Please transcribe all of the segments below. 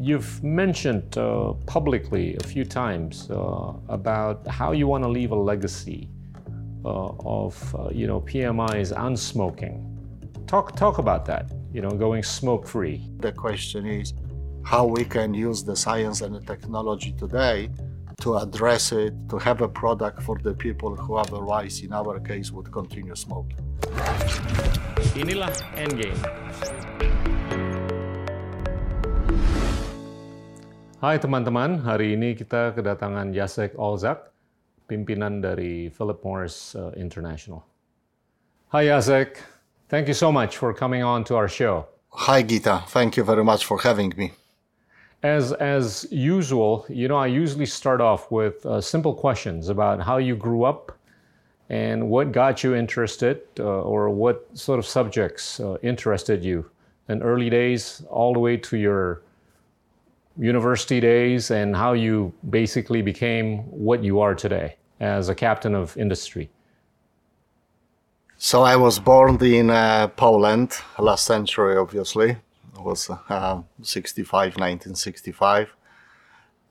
you've mentioned uh, publicly a few times uh, about how you want to leave a legacy uh, of uh, you know PMI's unsmoking. Talk talk about that. You know, going smoke free. The question is how we can use the science and the technology today to address it, to have a product for the people who otherwise, in our case, would continue smoking. Inilah Endgame. Hai teman-teman, hari ini kita kedatangan Jacek Olczak, pimpinan dari Philip Morris uh, International. Hi Jacek, thank you so much for coming on to our show. Hi Gita, thank you very much for having me. As as usual, you know, I usually start off with uh, simple questions about how you grew up and what got you interested uh, or what sort of subjects uh, interested you in early days all the way to your university days and how you basically became what you are today as a captain of industry. So I was born in uh, Poland last century, obviously. It was uh, 65, 1965.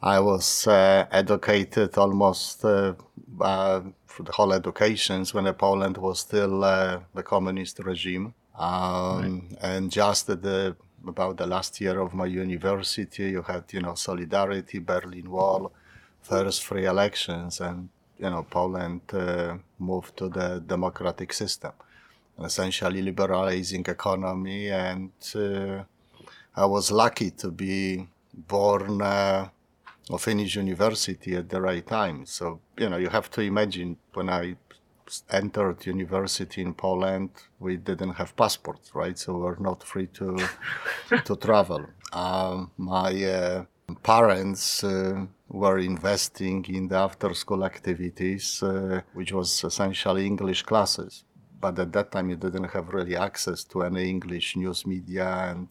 I was uh, educated almost uh, uh, for the whole educations when Poland was still uh, the communist regime. Um, right. And just at the about the last year of my university. You had, you know, Solidarity, Berlin Wall, first free elections, and you know, Poland uh, moved to the democratic system, essentially liberalizing economy. And uh, I was lucky to be born uh, or finish university at the right time. So you know, you have to imagine when I entered university in Poland, we didn't have passports, right? So we we're not free to to travel. Um, my uh, parents uh, were investing in the after-school activities, uh, which was essentially English classes. But at that time, you didn't have really access to any English news media, and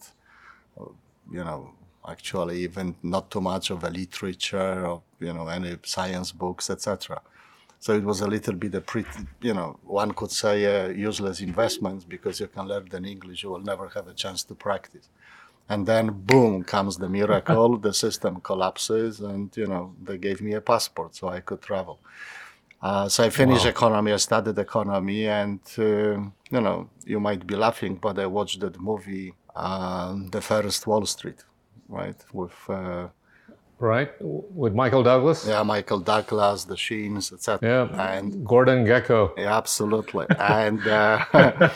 uh, you know, actually, even not too much of a literature or you know any science books, etc. So it was a little bit a pretty, you know, one could say uh, useless investments because you can learn in English, you will never have a chance to practice. And then boom comes the miracle, the system collapses, and you know they gave me a passport so I could travel. Uh, so I finished wow. economy, I studied economy, and uh, you know you might be laughing, but I watched that movie, uh, The First Wall Street, right, with uh, right? With Michael Douglas. Yeah, Michael Douglas, the Sheens, etc. Yeah, and Gordon Gekko. Yeah, absolutely. and uh,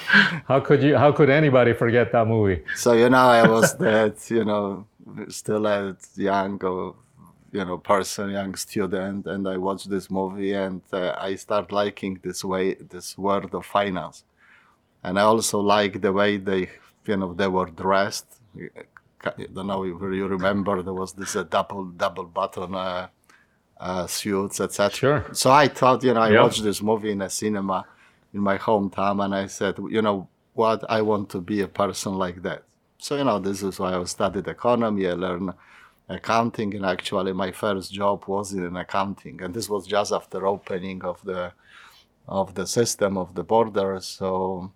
how could you? How could anybody forget that movie? So you know, I was that you know still a young, you know, person, young student, and I watched this movie, and uh, I start liking this way, this world of finance, and I also like the way they, you know, they were dressed I don't know if you remember there was this uh, double double button uh, uh, suits, etc. Sure. So I thought, you know, I watched this movie in a cinema in my hometown, and I said, you know, what I want to be a person like that. So you know, this is why I studied economy. I learned accounting, and actually, my first job was in accounting, and this was just after opening of the of the system of the border. So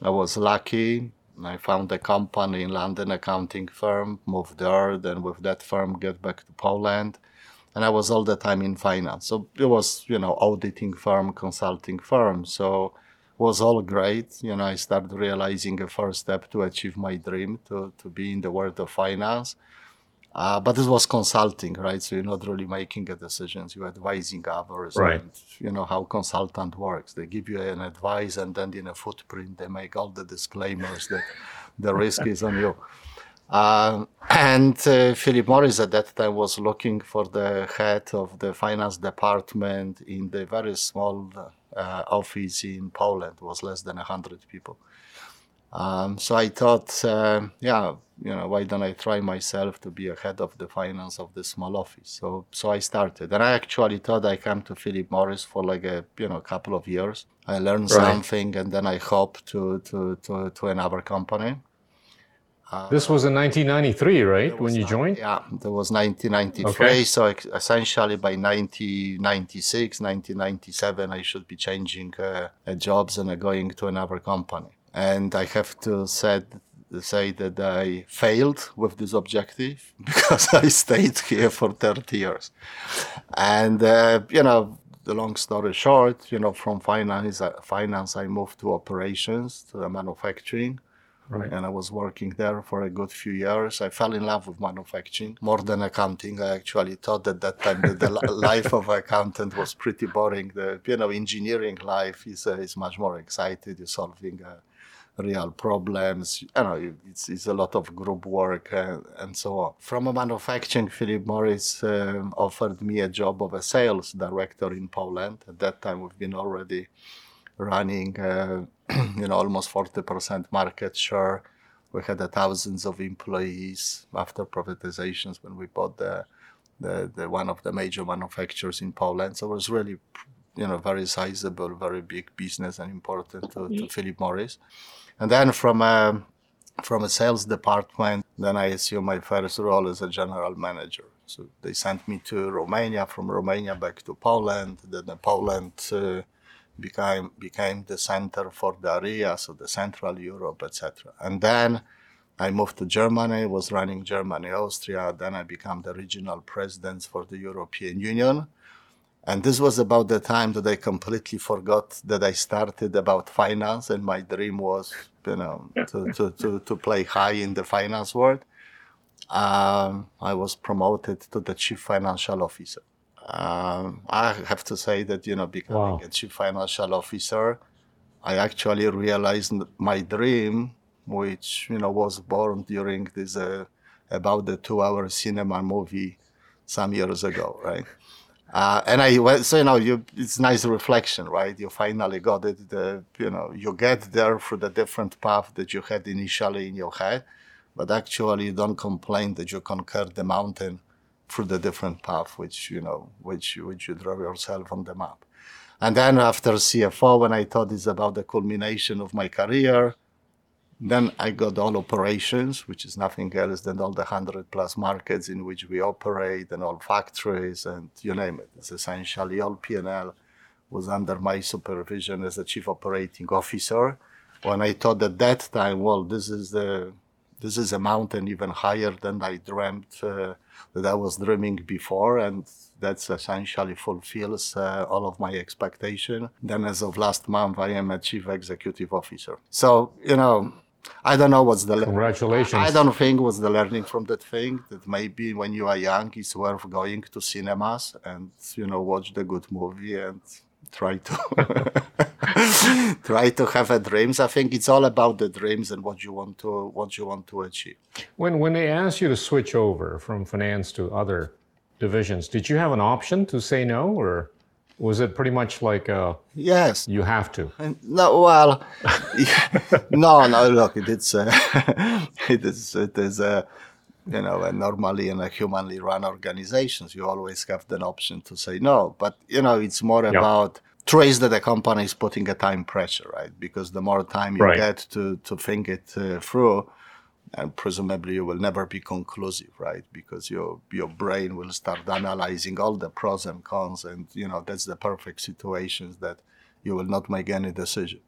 I was lucky I found a company in London, accounting firm, moved there, then with that firm get back to Poland. And I was all the time in finance. So it was, you know, auditing firm, consulting firm. So was all great. You know, I started realizing a first step to achieve my dream to, to be in the world of finance. Uh, but this was consulting, right? So you're not really making a decisions. You're advising others. Right. And, you know how consultant works. They give you an advice, and then in a footprint, they make all the disclaimers that the risk is on you. Uh, and uh, Philip Morris at that time was looking for the head of the finance department in the very small uh, office in Poland. It was less than 100 people. Um, so I thought, uh, yeah, you know, why don't I try myself to be a head of the finance of the small office? So, so I started, and I actually thought I come to Philip Morris for like a you know couple of years. I learned right. something, and then I hopped to to to, to another company. Uh, this was in 1993, right? When you joined? Yeah, that was 1993. Okay. So essentially by 1996, 1997, I should be changing uh, jobs and uh, going to another company and I have to said say that I failed with this objective because I stayed here for 30 years. And, uh, you know, the long story short, you know, from finance, uh, finance I moved to operations, to the manufacturing. Right. And I was working there for a good few years. I fell in love with manufacturing more than accounting. I actually thought at that time that the life of accountant was pretty boring. The you know engineering life is uh, is much more exciting. You're solving uh, real problems. You know, it's, it's a lot of group work uh, and so on. From a manufacturing, Philip Morris um, offered me a job of a sales director in Poland. At that time, we've been already running, uh, you know, almost 40% market share. We had thousands of employees after privatizations when we bought the, the, the one of the major manufacturers in Poland. So it was really you know very sizable, very big business and important to, to Philip Morris. And then from a from a sales department, then I assumed my first role as a general manager. So they sent me to Romania, from Romania back to Poland. Then Poland uh, became became the center for the area, so the Central Europe, etc. And then I moved to Germany, was running Germany, Austria. Then I became the regional president for the European Union. And this was about the time that I completely forgot that I started about finance, and my dream was, you know, to, to, to, to play high in the finance world. Um, I was promoted to the chief financial officer. Um, I have to say that, you know, becoming wow. a chief financial officer, I actually realized my dream, which, you know, was born during this, uh, about the two hour cinema movie some years ago, right? Uh, and I so you know, you, it's nice reflection, right? You finally got it. The, you know, you get there through the different path that you had initially in your head, but actually you don't complain that you conquered the mountain through the different path, which you know, which which you draw yourself on the map. And then after CFO, when I thought it's about the culmination of my career, then I got all operations, which is nothing else than all the 100 plus markets in which we operate and all factories and you name it. It's essentially all P&L was under my supervision as a chief operating officer. When I thought at that time, well, this is the this is a mountain even higher than I dreamt uh, that I was dreaming before, and that's essentially fulfills uh, all of my expectation. Then, as of last month, I am a chief executive officer. So you know, I don't know what's the congratulations. I don't think what's the learning from that thing that maybe when you are young, it's worth going to cinemas and you know watch the good movie and try to try to have a dreams. I think it's all about the dreams and what you want to what you want to achieve. When when they asked you to switch over from finance to other divisions, did you have an option to say no or? Was it pretty much like uh, yes, you have to? No, well, no, no. Look, it's uh, it is it is uh, you know, normally in a humanly run organizations, you always have the option to say no. But you know, it's more about trace that the company is putting a time pressure, right? Because the more time you right. get to to think it uh, through, and presumably you will never be conclusive, right? Because your your brain will start analyzing all the pros and cons, and you know that's the perfect situations that you will not make any decision.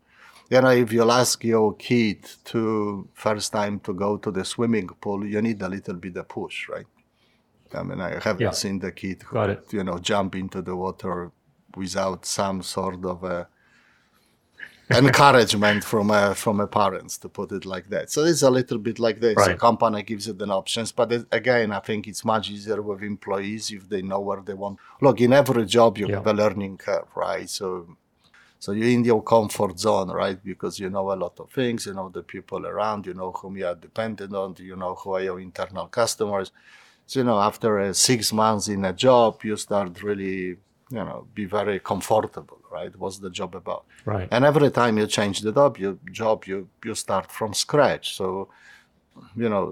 You know, if you'll ask your kid to first time to go to the swimming pool, you need a little bit of push, right? I mean, I haven't yeah. seen the kid who, you know, jump into the water without some sort of a encouragement from a, from a parents to put it like that. So it's a little bit like this. Right. The company gives you the options, but it, again, I think it's much easier with employees if they know where they want. Look, in every job you yeah. have a learning curve, right? So so you're in your comfort zone, right? Because you know a lot of things, you know the people around, you know whom you are dependent on, you know who are your internal customers. So you know after uh, six months in a job, you start really you know be very comfortable right? What's the job about? Right. And every time you change the job you job you you start from scratch. So you know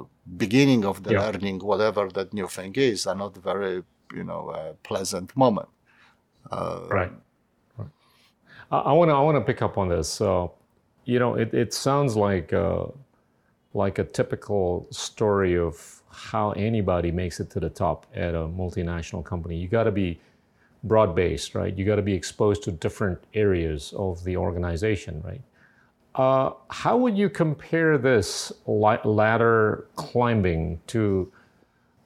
beginning of the yeah. learning whatever that new thing is are not very you know uh, pleasant moment. Uh, right. right. I want to i want to pick up on this. So you know it, it sounds like uh, like a typical story of how anybody makes it to the top at a multinational company. You got to be broad based, right? You got to be exposed to different areas of the organization, right? Uh, how would you compare this ladder climbing to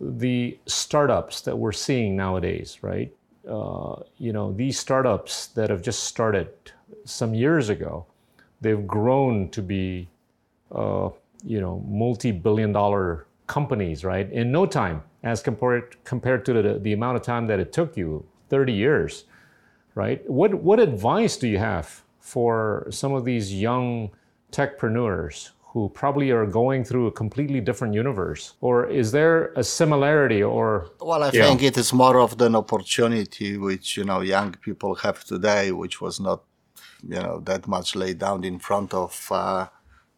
the startups that we're seeing nowadays, right? Uh, you know, these startups that have just started some years ago, they've grown to be, uh, you know, multi-billion dollar companies, right? In no time, as compared compared to the, the amount of time that it took you, 30 years, right? What what advice do you have for some of these young techpreneurs who probably are going through a completely different universe? Or is there a similarity or Well, I think it is more of an opportunity which, you know, young people have today, which was not, you know, that much laid down in front of uh,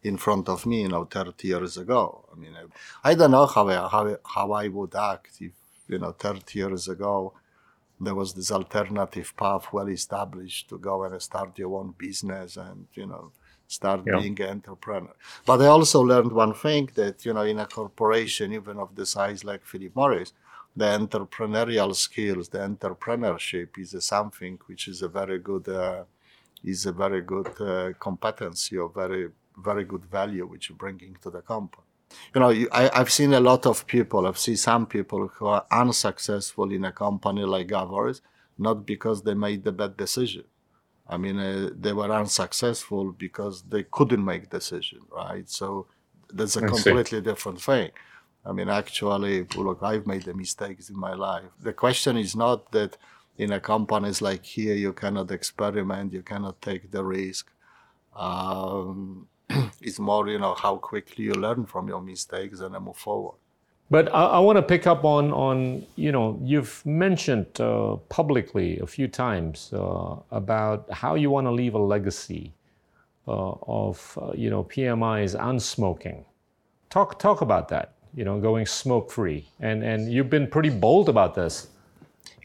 in front of me, you know, 30 years ago. I mean, I, I don't know how I, how, how I would act if, you know, 30 years ago there was this alternative path well established to go and start your own business and, you know, start yeah. being an entrepreneur. But I also learned one thing that, you know, in a corporation, even of the size like Philip Morris, the entrepreneurial skills, the entrepreneurship is a something which is a very good, uh, is a very good uh, competency or very very good value which you're bringing to the company. You know, I, have seen a lot of people, I've seen some people who are unsuccessful in a company like ours, not because they made the bad decision. I mean, uh, they were unsuccessful because they couldn't make decision, right? So that's a completely different thing. I mean, actually, look, I've made the mistakes in my life. The question is not that in a companies like here you cannot experiment, you cannot take the risk. Um, it's more, you know, how quickly you learn from your mistakes and move forward. But I, I want to pick up on, on, you know, you've mentioned uh, publicly a few times uh, about how you want to leave a legacy uh, of, uh, you know, PMI's unsmoking. Talk, talk about that, you know, going smoke free. And, and you've been pretty bold about this.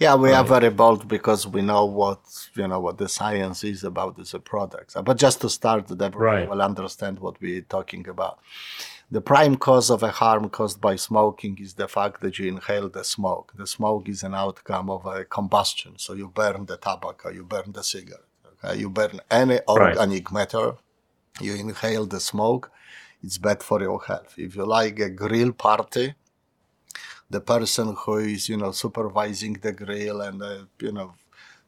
Yeah, we right. are very bold because we know what you know what the science is about these products. Uh, but just to start, that everyone right. will understand what we're talking about. The prime cause of a harm caused by smoking is the fact that you inhale the smoke. The smoke is an outcome of a combustion. So you burn the tobacco, you burn the cigarette, okay? you burn any organic right. matter, you inhale the smoke. It's bad for your health. If you like a grill party, the person who is, you know, supervising the grill and, uh, you know,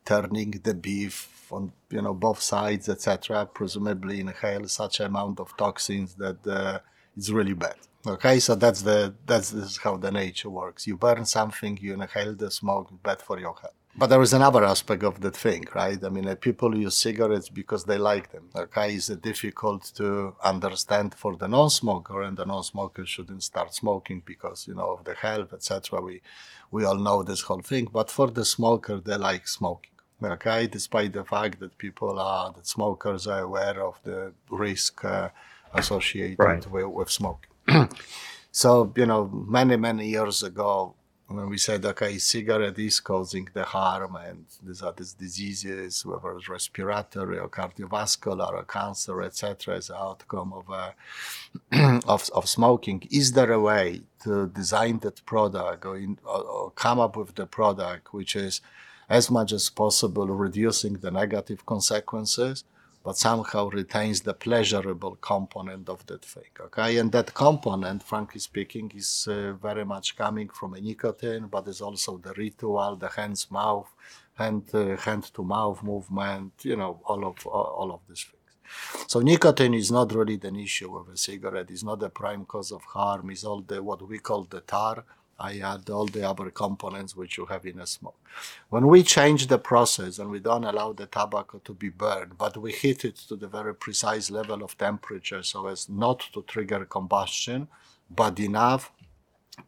turning the beef on, you know, both sides, etc., presumably inhale such amount of toxins that uh, it's really bad. Okay, so that's the that's this is how the nature works. You burn something, you inhale the smoke, bad for your health. But there is another aspect of that thing, right? I mean, uh, people use cigarettes because they like them. Okay, it's difficult to understand for the non-smoker, and the non-smoker shouldn't start smoking because you know of the health, etc. We we all know this whole thing. But for the smoker, they like smoking. Okay, despite the fact that people are that smokers are aware of the risk uh, associated right. with, with smoking. so you know, many many years ago, when we said, okay, cigarette is causing the harm and these are these diseases, whether it's respiratory or cardiovascular or cancer, etc., as an outcome of, uh, of, of smoking, is there a way to design that product or, in, or, or come up with the product which is as much as possible reducing the negative consequences but somehow retains the pleasurable component of that thing. Okay, and that component, frankly speaking, is uh, very much coming from a nicotine, but is also the ritual, the hands mouth, hand uh, hand to mouth movement. You know, all of all, of these things. So nicotine is not really an issue with a cigarette. It's not the prime cause of harm. It's all the what we call the tar I add all the other components which you have in a smoke. When we change the process and we don't allow the tobacco to be burned, but we heat it to the very precise level of temperature so as not to trigger combustion, but enough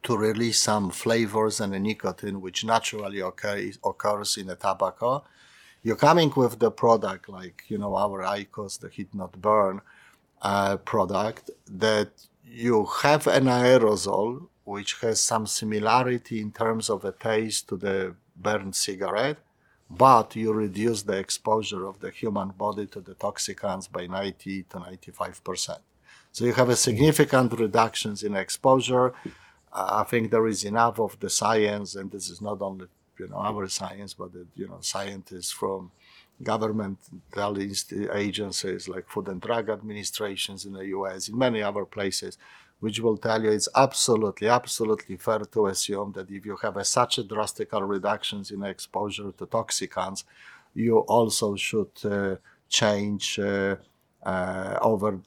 to release some flavors and nicotine which naturally occur, occurs in a tobacco, you're coming with the product like, you know, our IQOS, the heat not burn uh, product that you have an aerosol which has some similarity in terms of a taste to the burned cigarette, but you reduce the exposure of the human body to the toxicants by 90 to 95%. So you have a significant reductions in exposure. I think there is enough of the science, and this is not only you know our science, but the, you know scientists from governmental agencies like Food and Drug Administrations in the US, in many other places, which will tell you it's absolutely, absolutely fair to assume that if you have a, such a drastic reductions in exposure to toxicants, you also should uh, change uh, uh, over,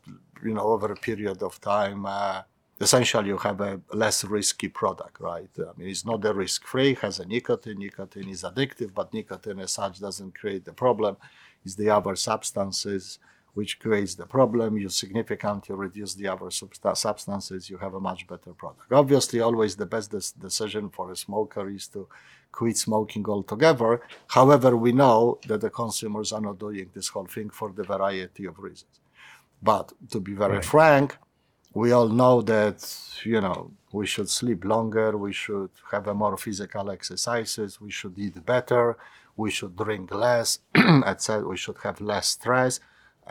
you know, over a period of time. Uh, essentially, you have a less risky product, right? I mean, it's not a risk-free, has a nicotine. Nicotine is addictive, but nicotine as such doesn't create the problem. It's the other substances which creates the problem. You significantly reduce the other substances, you have a much better product. Obviously, always the best des- decision for a smoker is to quit smoking altogether. However, we know that the consumers are not doing this whole thing for the variety of reasons. But to be very right. frank, we all know that, you know, we should sleep longer, we should have a more physical exercises, we should eat better, we should drink less, etc. We should have less stress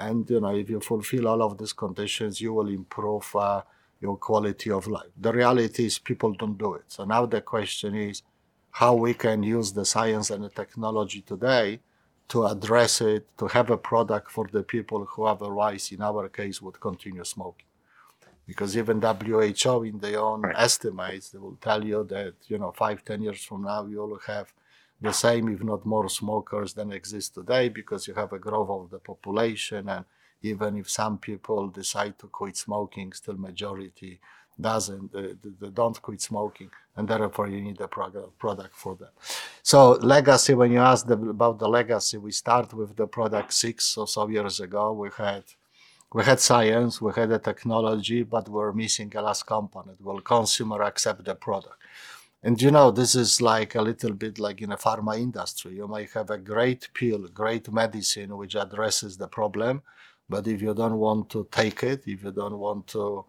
and you know, if you fulfill all of these conditions, you will improve uh, your quality of life. The reality is people don't do it. So now the question is how we can use the science and the technology today to address it, to have a product for the people who otherwise, in our case, would continue smoking. Because even WHO, in their own right. estimates, they will tell you that, you know, five, ten years from now, you will have the same, if not more, smokers than exist today because you have a growth of the population. And even if some people decide to quit smoking, still majority doesn't, they, don't quit smoking. And therefore you need a product for them. So legacy, when you ask about the legacy, we start with the product six or so years ago. We had we had science, we had the technology, but we're missing a last component. Will consumer accept the product? And you know, this is like a little bit like in a pharma industry. You might have a great pill, great medicine which addresses the problem, but if you don't want to take it, if you don't want to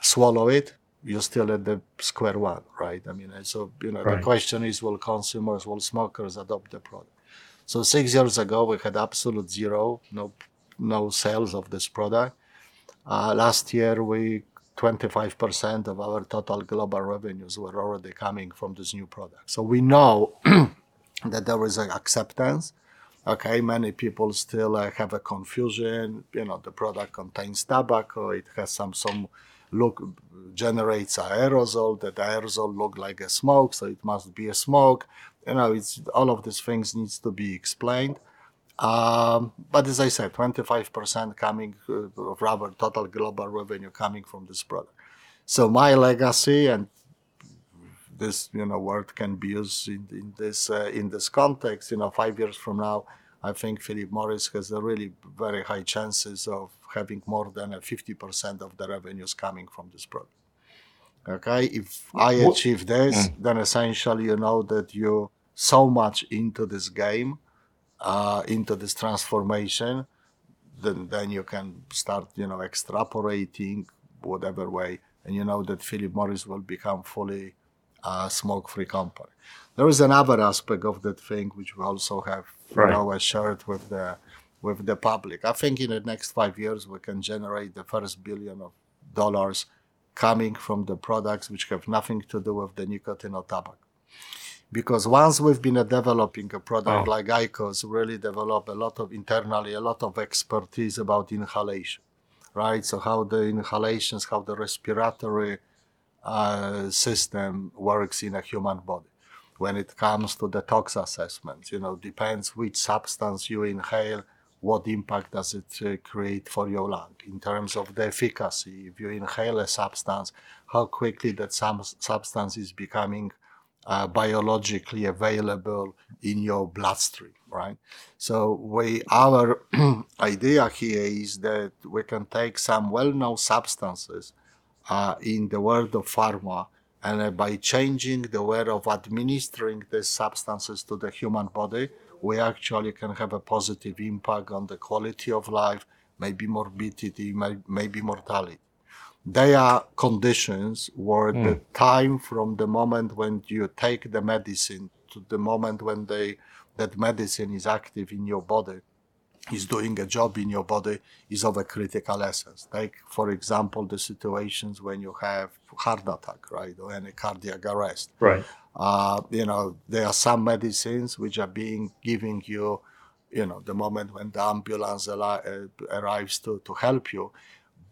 swallow it, you're still at the square one, right? I mean, so you know, right. the question is, will consumers, will smokers adopt the product? So six years ago, we had absolute zero, no, no sales of this product. Uh, last year, we 25% of our total global revenues were already coming from this new product. So we know that there is an acceptance. Okay, many people still uh, have a confusion. You know, the product contains tobacco. It has some some look generates aerosol. That aerosol look like a smoke, so it must be a smoke. You know, it's all of these things needs to be explained. Um, but as I said, 25% coming uh, of our total global revenue coming from this product. So my legacy and this you know word can be used in, in this uh, in this context. You know, five years from now, I think Philip Morris has a really very high chances of having more than a 50% of the revenues coming from this product. Okay, if I achieve this, mm. then essentially you know that you so much into this game uh, into this transformation, then then you can start you know extrapolating whatever way, and you know that Philip Morris will become fully uh, smoke-free company. There is another aspect of that thing which we also have right. you know shared with the with the public. I think in the next five years we can generate the first billion of dollars coming from the products which have nothing to do with the nicotine or tobacco because once we've been developing a product oh. like IQOS, really develop a lot of internally, a lot of expertise about inhalation, right? So how the inhalations, how the respiratory uh, system works in a human body. When it comes to the tox assessments, you know, depends which substance you inhale, what impact does it uh, create for your lung in terms of the efficacy. If you inhale a substance, how quickly that some substance is becoming uh, biologically available in your bloodstream, right? So we, our idea here is that we can take some well-known substances uh, in the world of pharma and uh, by changing the way of administering these substances to the human body, we actually can have a positive impact on the quality of life, maybe morbidity, may, maybe mortality they are conditions where mm. the time from the moment when you take the medicine to the moment when they that medicine is active in your body is doing a job in your body is of a critical essence. Like, for example, the situations when you have heart attack, right, or any cardiac arrest. Right. Uh, you know, there are some medicines which are being giving you you know, the moment when the ambulance uh, arrives to, to help you.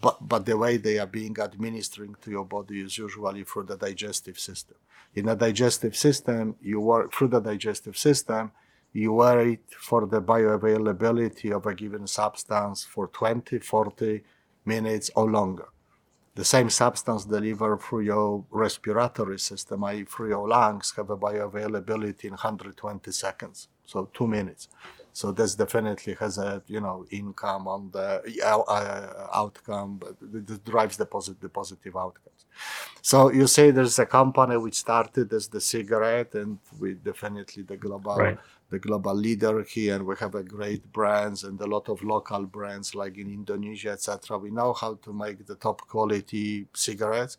But, but the way they are being administering to your body is usually through the digestive system. In the digestive system, you work through the digestive system, you wait for the bioavailability of a given substance for 20, 40 minutes or longer. The same substance delivered through your respiratory system, i.e., through your lungs, have a bioavailability in 120 seconds, so two minutes. So this definitely has a you know income on the uh, outcome, but it drives the positive, the positive outcomes. So you say there's a company which started as the cigarette, and we definitely the global right. the global leader here, and we have a great brands and a lot of local brands like in Indonesia, etc. We know how to make the top quality cigarettes.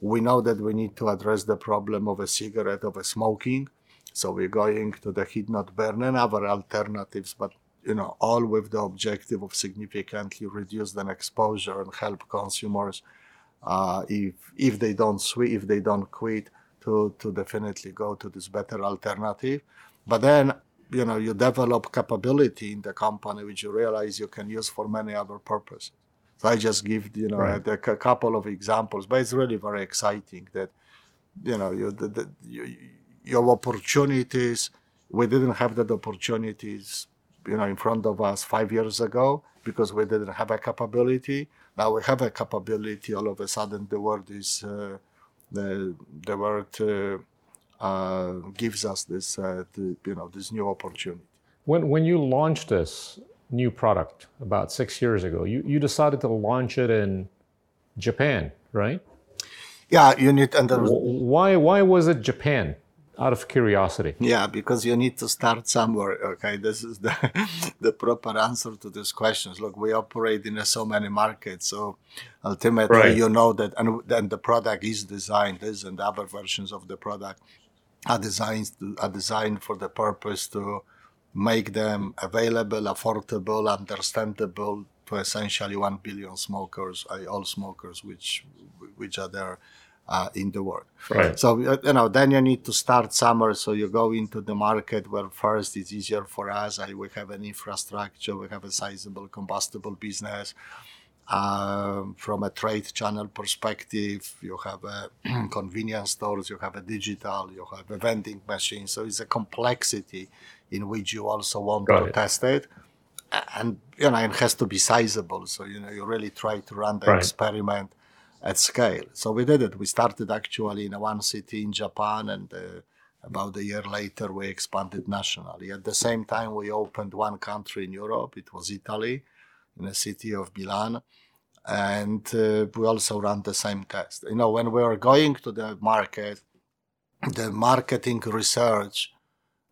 We know that we need to address the problem of a cigarette of a smoking so we're going to the heat not burn and other alternatives, but you know, all with the objective of significantly reduce the exposure and help consumers uh, if if they don't switch, if they don't quit, to to definitely go to this better alternative. But then you know you develop capability in the company which you realize you can use for many other purposes. So I just give you know right. a, a, couple of examples, but it's really very exciting that you know you, the, the, you your opportunities. We didn't have that opportunities, you know, in front of us five years ago because we didn't have a capability. Now we have a capability. All of a sudden, the world is uh, the the world uh, uh, gives us this, uh, the, you know, this new opportunity. When when you launched this new product about six years ago, you you decided to launch it in Japan, right? Yeah, you need and why why was it Japan? Out of curiosity. Yeah, because you need to start somewhere. Okay, this is the the proper answer to these questions. Look, we operate in so many markets, so ultimately right. you know that, and then the product is designed. This and other versions of the product are designed to, are designed for the purpose to make them available, affordable, understandable to essentially one billion smokers, uh, all smokers, which which are there uh, in the world. Right. So uh, you know, then you need to start somewhere. So you go into the market where first it's easier for us. I, we have an infrastructure, we have a sizable combustible business. Um, from a trade channel perspective, you have a convenience stores, you have a digital, you have a vending machine. So it's a complexity in which you also want Got to it. test it. And you know, it has to be sizable. So you know, you really try to run the right. experiment at scale. So we did it. We started actually in one city in Japan, and uh, about a year later, we expanded nationally. At the same time, we opened one country in Europe. It was Italy, in the city of Milan. And uh, we also ran the same test. You know, when we were going to the market, the marketing research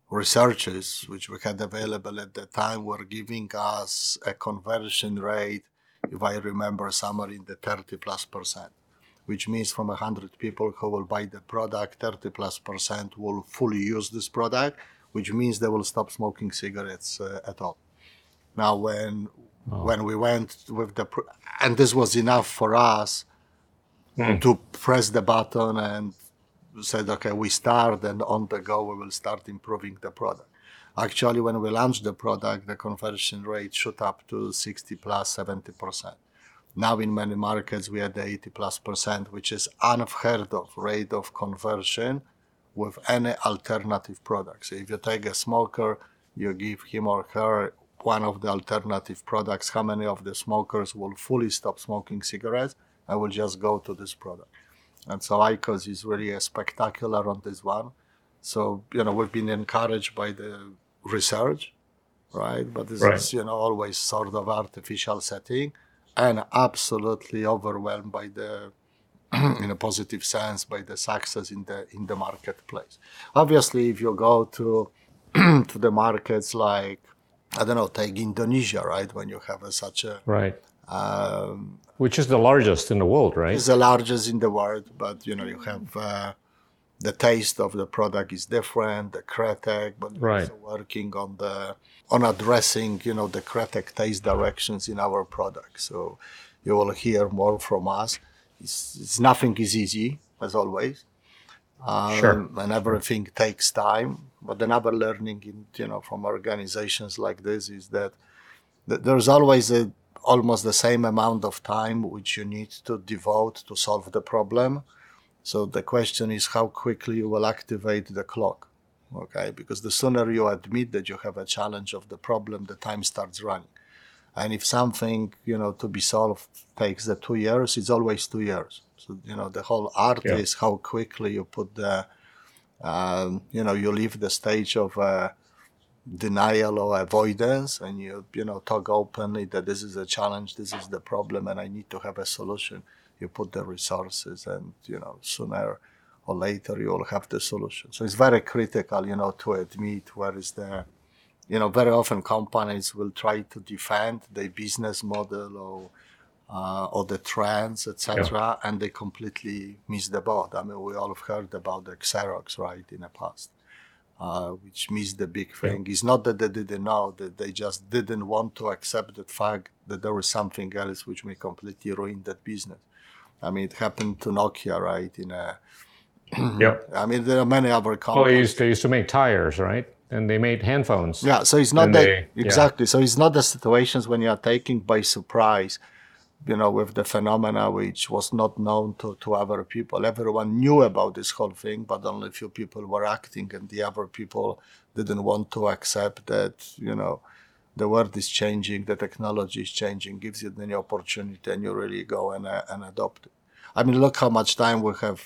researchers which we had available at the time were giving us a conversion rate if I remember, somewhere in the 30 plus percent, which means from 100 people who will buy the product, 30 plus percent will fully use this product, which means they will stop smoking cigarettes uh, at all. Now, when oh. when we went with the, and this was enough for us mm. to press the button and said, okay, we start, and on the go we will start improving the product. Actually, when we launched the product, the conversion rate shot up to 60 70%. Now in many markets, we had the 80 plus percent, which is unheard of rate of conversion with any alternative products. If you take a smoker, you give him or her one of the alternative products, how many of the smokers will fully stop smoking cigarettes and will just go to this product? And so IQOS is really spectacular on this one. So, you know, we've been encouraged by the research, right? But this right. is, you know, always sort of artificial setting and absolutely overwhelmed by the in a positive sense by the success in the in the marketplace. Obviously, if you go to to the markets like I don't know, take Indonesia, right? When you have a, such a right, um, which is the largest in the world, right? It's the largest in the world, but you know you have uh, the taste of the product is different, the Kretek, but we're right. also working on the on addressing, you know, the Kretek taste directions in our product. So you will hear more from us. It's, it's nothing is easy, as always. Um, sure. And everything takes time. But another learning in you know from organizations like this is that, that there's always a almost the same amount of time which you need to devote to solve the problem. So the question is how quickly you will activate the clock. Okay, because the sooner you admit that you have a challenge of the problem, the time starts running. And if something, you know, to be solved takes the two years, it's always two years. So, you know, the whole art yeah. is how quickly you put the, um, you know, you leave the stage of uh, denial or avoidance and you, you know, talk openly that this is a challenge, this is the problem, and I need to have a solution. You put the resources and, you know, sooner or later you will have the solution. So it's very critical, you know, to admit where is the, you know, very often companies will try to defend their business model or uh, or the trends, etc., yeah. and they completely miss the boat. I mean, we all have heard about the Xerox, right, in the past, uh, which missed the big thing. Yeah. It's not that they didn't know, that they just didn't want to accept the fact that there was something else which may completely ruin that business. I mean, it happened to Nokia, right, in a yeah. I mean, there are many other companies. Oh, they used, to, used to make tires, right? And they made handphones. Yeah, so it's not that they, exactly. Yeah. So it's not the situations when you are taken by surprise, you know, with the phenomena which was not known to, to other people. Everyone knew about this whole thing, but only a few people were acting, and the other people didn't want to accept that, you know, the world is changing, the technology is changing, gives you the new opportunity, and you really go and, uh, and adopt it. I mean, look how much time we have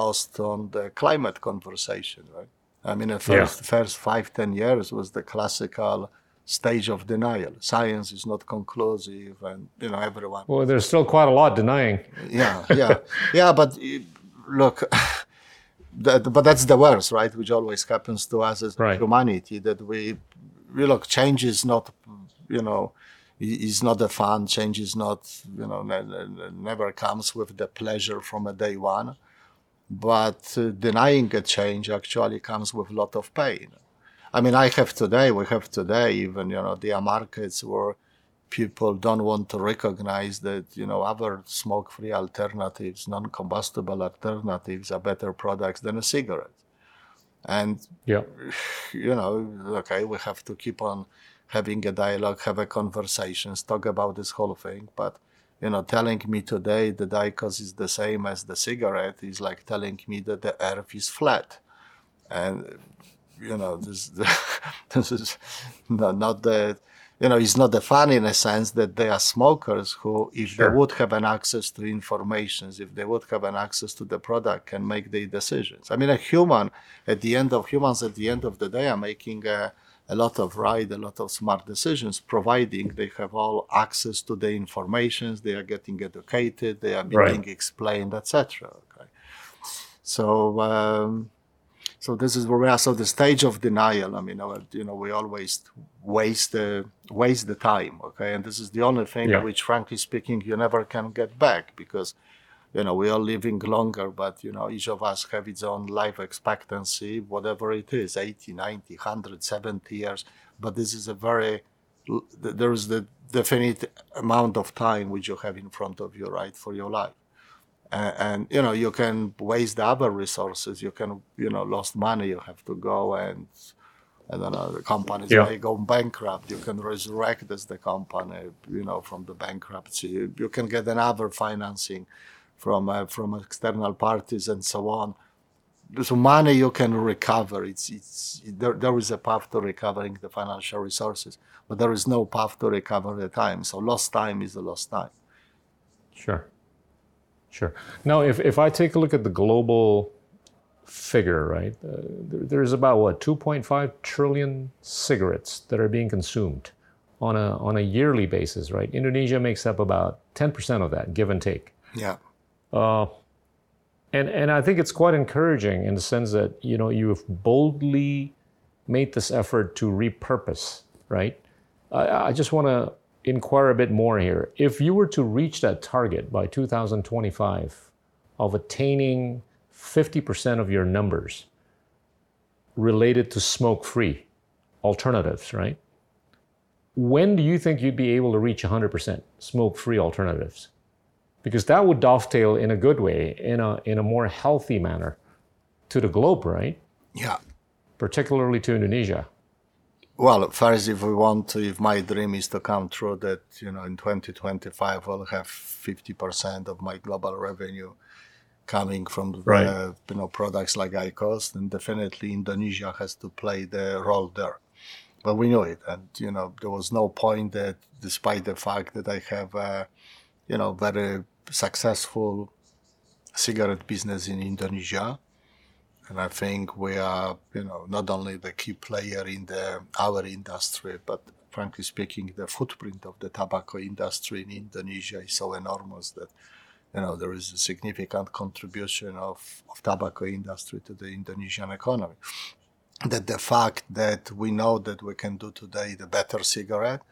lost on the climate conversation, right? I mean, the first, yeah. first five, ten years was the classical stage of denial. Science is not conclusive, and you know everyone. Well, there's still quite a lot denying. Yeah, yeah, yeah. But look, that, but that's the worst, right? Which always happens to us as right. humanity. That we, we look, change is not, you know, is not a fun. Change is not, you know, ne- never comes with the pleasure from a day one. But uh, denying a change actually comes with a lot of pain. I mean, I have today, we have today even, you know, there are markets where people don't want to recognize that, you know, other smoke-free alternatives, non-combustible alternatives are better products than a cigarette. And, yeah. you know, okay, we have to keep on having a dialogue, have a conversations, talk about this whole thing. But you know, telling me today that IQOS is the same as the cigarette is like telling me that the earth is flat. And you know, this this is not, not the you know, it's not the fun in a sense that they are smokers who, if sure. they would have an access to information, if they would have an access to the product, can make their decisions. I mean, a human, at the end of humans, at the end of the day, are making a, a lot of right, a lot of smart decisions, providing they have all access to the information, they are getting educated, they are being right. explained, etc. Okay, so um, so this is where we are. So the stage of denial. I mean, you know, we always waste the waste the time. Okay, and this is the only thing yeah. which, frankly speaking, you never can get back because you know, we are living longer, but, you know, each of us have its own life expectancy, whatever it is, 80, 90, 170 years. But this is a very, there is the definite amount of time which you have in front of you, right, for your life. And, and, you know, you can waste other resources. You can, you know, lost money. You have to go and, I don't know, the companies yeah. may go bankrupt. You can resurrect as the company, you know, from the bankruptcy. You, you can get another financing from uh, from external parties and so on. So money you can recover. It's it's there, there is a path to recovering the financial resources, but there is no path to recover the time. So lost time is a lost time. Sure, sure. Now, if if I take a look at the global figure, right, uh, there, there's about what 2.5 trillion cigarettes that are being consumed on a on a yearly basis, right? Indonesia makes up about 10% of that, give and take. Yeah. Uh, and and I think it's quite encouraging in the sense that you know you've boldly made this effort to repurpose, right? I, I just want to inquire a bit more here. If you were to reach that target by 2025 of attaining 50% of your numbers related to smoke-free alternatives, right? When do you think you'd be able to reach 100% smoke-free alternatives? because that would dovetail in a good way, in a in a more healthy manner, to the globe, right? Yeah. particularly to Indonesia? Well, first, if we want to, if my dream is to come true, that you know, in 2025, I'll have 50% of my global revenue coming from right. uh, you know products like IQOS, then definitely Indonesia has to play the role there. But we knew it, and you know, there was no point that, despite the fact that I have, a, you know, very successful cigarette business in Indonesia and I think we are, you know, not only the key player in the our industry, but frankly speaking, the footprint of the tobacco industry in Indonesia is so enormous that, you know, there is a significant contribution of, of tobacco industry to the Indonesian economy. That the fact that we know that we can do today the better cigarette,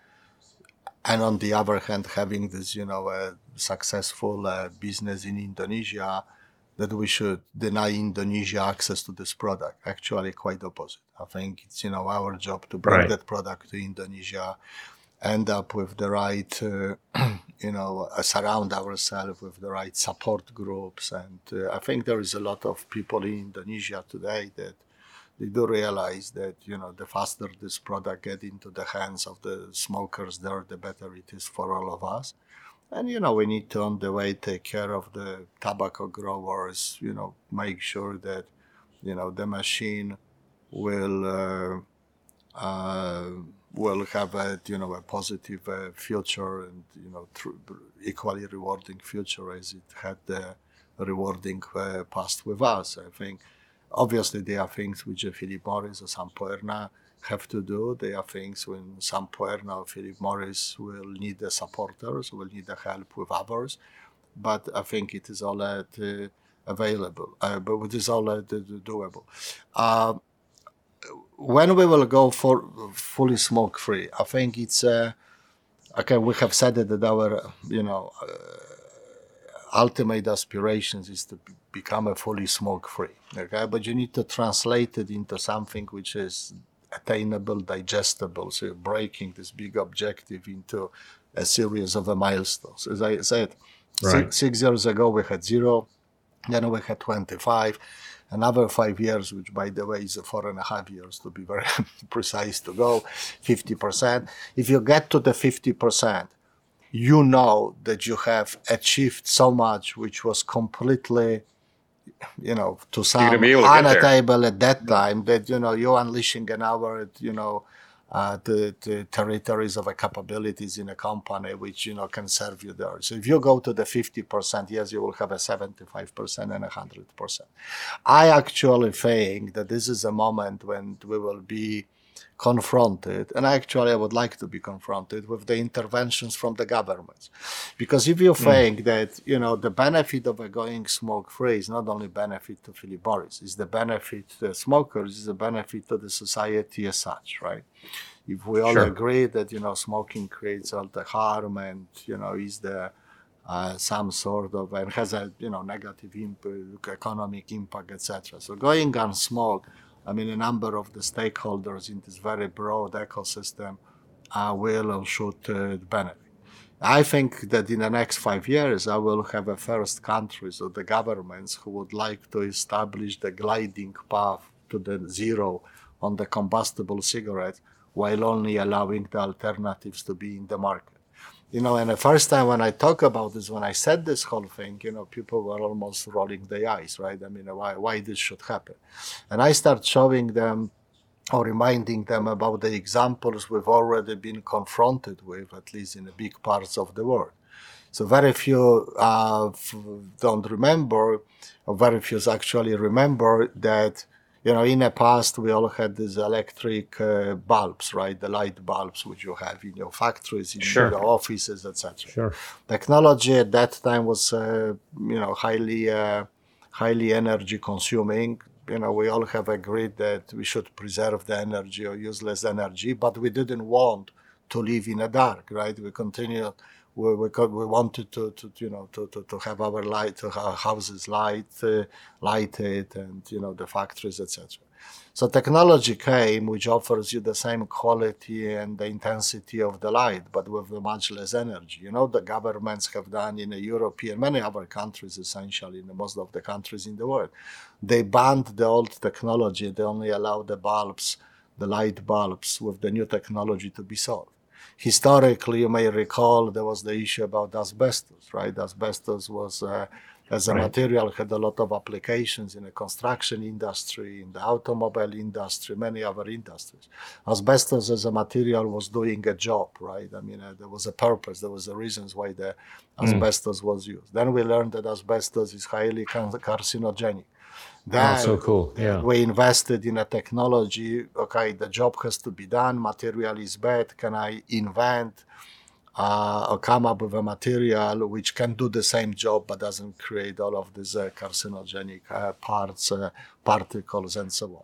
and on the other hand, having this, you know, a successful uh, business in Indonesia that we should deny Indonesia access to this product. Actually, quite opposite. I think it's you know our job to bring right. that product to Indonesia, end up with the right, uh, you know, uh, surround ourselves with the right support groups, and uh, I think there is a lot of people in Indonesia today that they do realize that you know the faster this product get into the hands of the smokers there, the better it is for all of us and you know we need to on the way take care of the tobacco growers you know make sure that you know the machine will uh, uh, will have a you know a positive uh, future and you know equally rewarding future as it had the rewarding uh, past with us. I think obviously there are things which Philip Morris or Sampoerna have to do. There are things when Sampoerna or Philip Morris will need the supporters, will need the help with others. But I think it is all uh, available, uh, but it is all uh, doable. Uh, when we will go for fully smoke free, I think it's uh, okay. We have said that our you know uh, ultimate aspirations is to become a fully smoke free. Okay, but you need to translate it into something which is attainable, digestible. So you're breaking this big objective into a series of milestones. As I said, right. six, six, years ago we had zero, then we had 25, another five years, which by the way is four and a half years to be very precise to go, 50%. If you get to the 50%, you know that you have achieved so much which was completely you know, to some unattainable at that time that, you know, you're unleashing an hour, you know, uh, the, the territories of a capabilities in a company which, you know, can serve you there. So if you go to the 50%, yes, you will have a 75% and a 100%. I actually think that this is a moment when we will be confronted, and actually I would like to be confronted with the interventions from the governments. Because if you mm. think that, you know, the benefit of a going smoke free is not only benefit to Philip Morris, it's the benefit to the smokers, it's the benefit to the society as such, right? If we all sure. agree that, you know, smoking creates all the harm and, you know, is the uh, some sort of and has a you know negative impact, economic impact, etc. So going on smoke I mean, a number of the stakeholders in this very broad ecosystem uh, will or should uh, benefit. I think that in the next five years, I will have a first countries or the governments who would like to establish the gliding path to the zero on the combustible cigarette while only allowing the alternatives to be in the market you know, and the first time when I talk about this, when I said this whole thing, you know, people were almost rolling their eyes, right? I mean, why, why this should happen? And I start showing them or reminding them about the examples we've already been confronted with, at least in the big parts of the world. So very few uh, don't remember, or very few actually remember that you know, in the past, we all had these electric uh, bulbs, right? The light bulbs which you have in your factories, in sure. your offices, etc. Sure. Technology at that time was, uh, you know, highly, uh, highly energy consuming. You know, we all have agreed that we should preserve the energy or use less energy, but we didn't want to live in the dark, right? We continued We, we, we wanted to, to, you know, to, to, to have our light, to have houses light, uh, lighted and, you know, the factories, etc. So technology came, which offers you the same quality and the intensity of the light, but with much less energy. You know, the governments have done in Europe and many other countries, essentially, in most of the countries in the world. They banned the old technology. They only allow the bulbs, the light bulbs with the new technology to be sold historically, you may recall there was the issue about asbestos, right? Asbestos was, uh, as a right. material, had a lot of applications in the construction industry, in the automobile industry, many other industries. Asbestos as a material was doing a job, right? I mean, uh, there was a purpose, there was a reasons why the mm. asbestos was used. Then we learned that asbestos is highly carcinogenic then oh, so cool. Yeah. We invested in a technology. Okay, the job has to be done. Material is bad. Can I invent uh, or come up with a material which can do the same job but doesn't create all of these uh, carcinogenic uh, parts, uh, particles, and so on.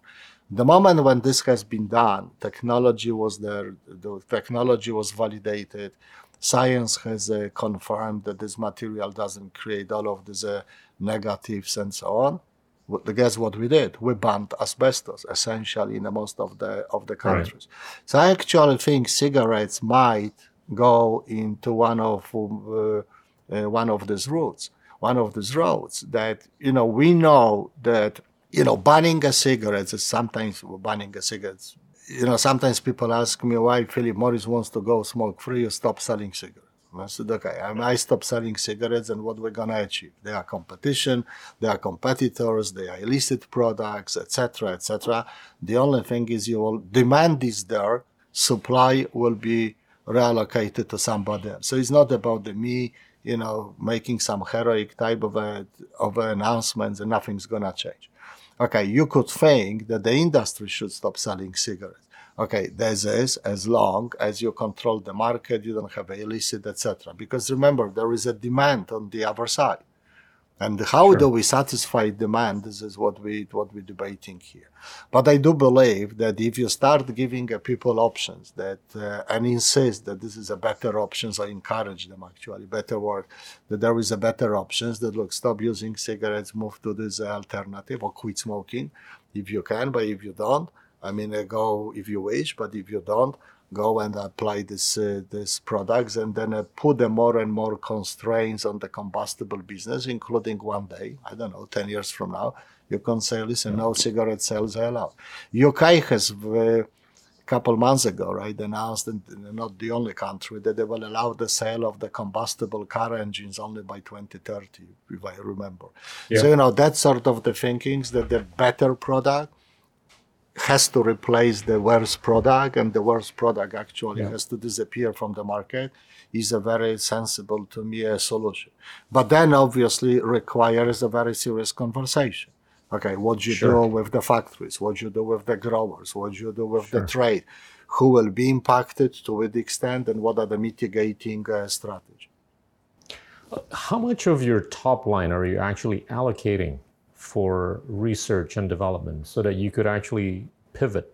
The moment when this has been done, technology was there. The technology was validated. Science has uh, confirmed that this material doesn't create all of these uh, negatives and so on guess what we did? We banned asbestos essentially in most of the of the countries. Right. So I actually think cigarettes might go into one of uh, uh, one of these routes. One of these roads that you know we know that you know banning a cigarette is sometimes banning a cigarette. You know sometimes people ask me why Philip Morris wants to go smoke free or stop selling cigarettes. I said, okay, I, stop selling cigarettes and what we're going to achieve. There are competition, there are competitors, there are illicit products, etc., etc. The only thing is you will, demand is there, supply will be reallocated to somebody else. So it's not about the me, you know, making some heroic type of a, of announcements and nothing's going to change. Okay, you could think that the industry should stop selling cigarettes okay, this is as long as you control the market, you don't have illicit, etc. Because remember, there is a demand on the other side. And how sure. do we satisfy demand? This is what we what we're debating here. But I do believe that if you start giving people options that uh, and insist that this is a better options, or encourage them actually better work, that there is a better options. That look, stop using cigarettes, move to this alternative, or quit smoking if you can. But if you don't, I mean, uh, go if you wish, but if you don't, go and apply this uh, this products and then uh, put the more and more constraints on the combustible business, including one day, I don't know, ten years from now, you can say, listen, yeah. no cigarette sales are allowed. UK has. Uh, couple months ago, right, announced, and not the only country, that they will allow the sale of the combustible car engines only by 2030, if I remember. Yeah. So, you know, that sort of the thinkings that the better product has to replace the worst product and the worst product actually yeah. has to disappear from the market is a very sensible to me a solution but then obviously requires a very serious conversation okay what do you sure. do with the factories what do you do with the growers what do you do with sure. the trade who will be impacted to what extent and what are the mitigating uh, strategies how much of your top line are you actually allocating for research and development so that you could actually pivot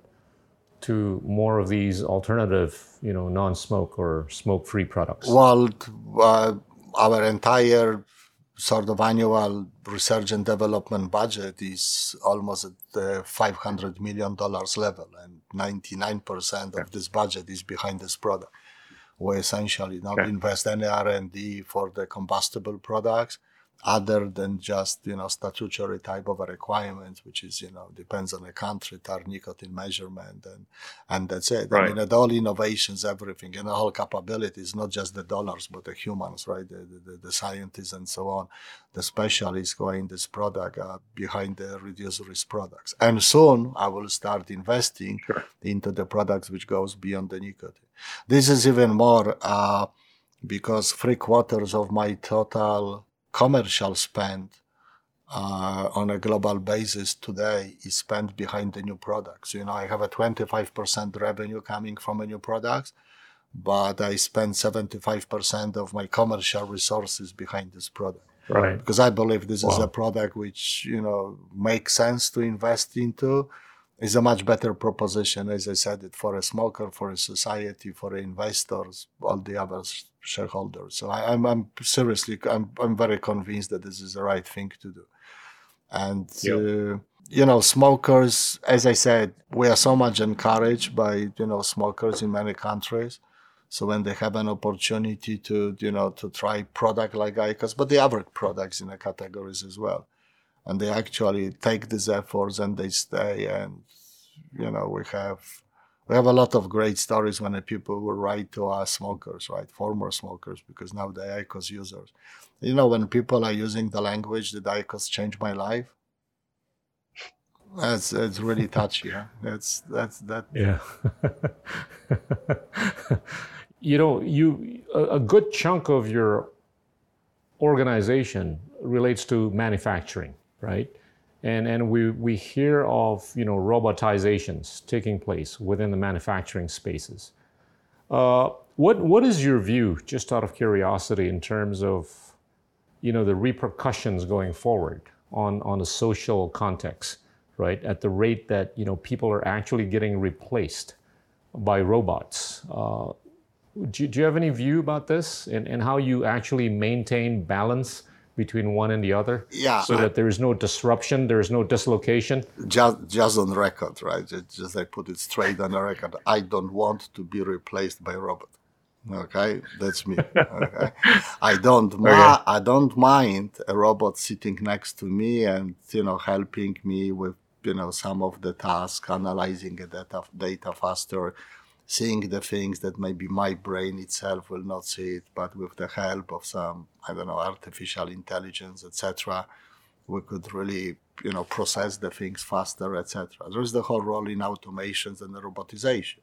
to more of these alternative, you know, non-smoke or smoke-free products? Well, uh, our entire sort of annual research and development budget is almost at the 500 million dollars level, and 99% of this budget is behind this product. We essentially not okay. invest any R&D for the combustible products other than just you know statutory type of a requirement, which is you know depends on the country, tar nicotine measurement, and and that's it. Right. I mean, all innovations, everything, and all capabilities, not just the dollars, but the humans, right? The the, the scientists and so on, the specialists going this product uh, behind the reduced risk products. And soon I will start investing sure. into the products which goes beyond the nicotine. This is even more uh, because three quarters of my total commercial spend uh, on a global basis today is spent behind the new products. You know, I have a 25% revenue coming from a new products, but I spend 75% of my commercial resources behind this product. Right. Because I believe this wow. is a product which, you know, makes sense to invest into is a much better proposition, as I said it, for a smoker, for a society, for investors, all the other shareholders. So I, am I'm, I'm seriously, I'm, I'm very convinced that this is the right thing to do. And, yep. uh, you know, smokers, as I said, we are so much encouraged by, you know, smokers in many countries. So when they have an opportunity to, you know, to try product like IQOS, but the other products in the categories as well, and they actually take these efforts and they stay, and you know, we have we have a lot of great stories when the people will write to us smokers, right, former smokers, because now they're IQOS users. You know, when people are using the language the IQOS changed my life, that's it's really touchy. Huh? That's that's that. Yeah. you know, you a, a good chunk of your organization relates to manufacturing, right? And, and we, we hear of you know robotizations taking place within the manufacturing spaces. Uh, what what is your view, just out of curiosity, in terms of you know the repercussions going forward on on a social context, right? At the rate that you know people are actually getting replaced by robots. Uh, do, do you have any view about this and, and how you actually maintain balance between one and the other? Yeah. So I, that there is no disruption, there is no dislocation? Just, just on record, right? Just, just I put it straight on the record. I don't want to be replaced by a robot. Okay, that's me. Okay, I don't. Ma- okay. I don't mind a robot sitting next to me and you know helping me with you know some of the tasks, analyzing the data data faster, seeing the things that maybe my brain itself will not see it, but with the help of some, I don't know, artificial intelligence, etc., we could really, you know, process the things faster, etc. There's the whole role in automations and robotization.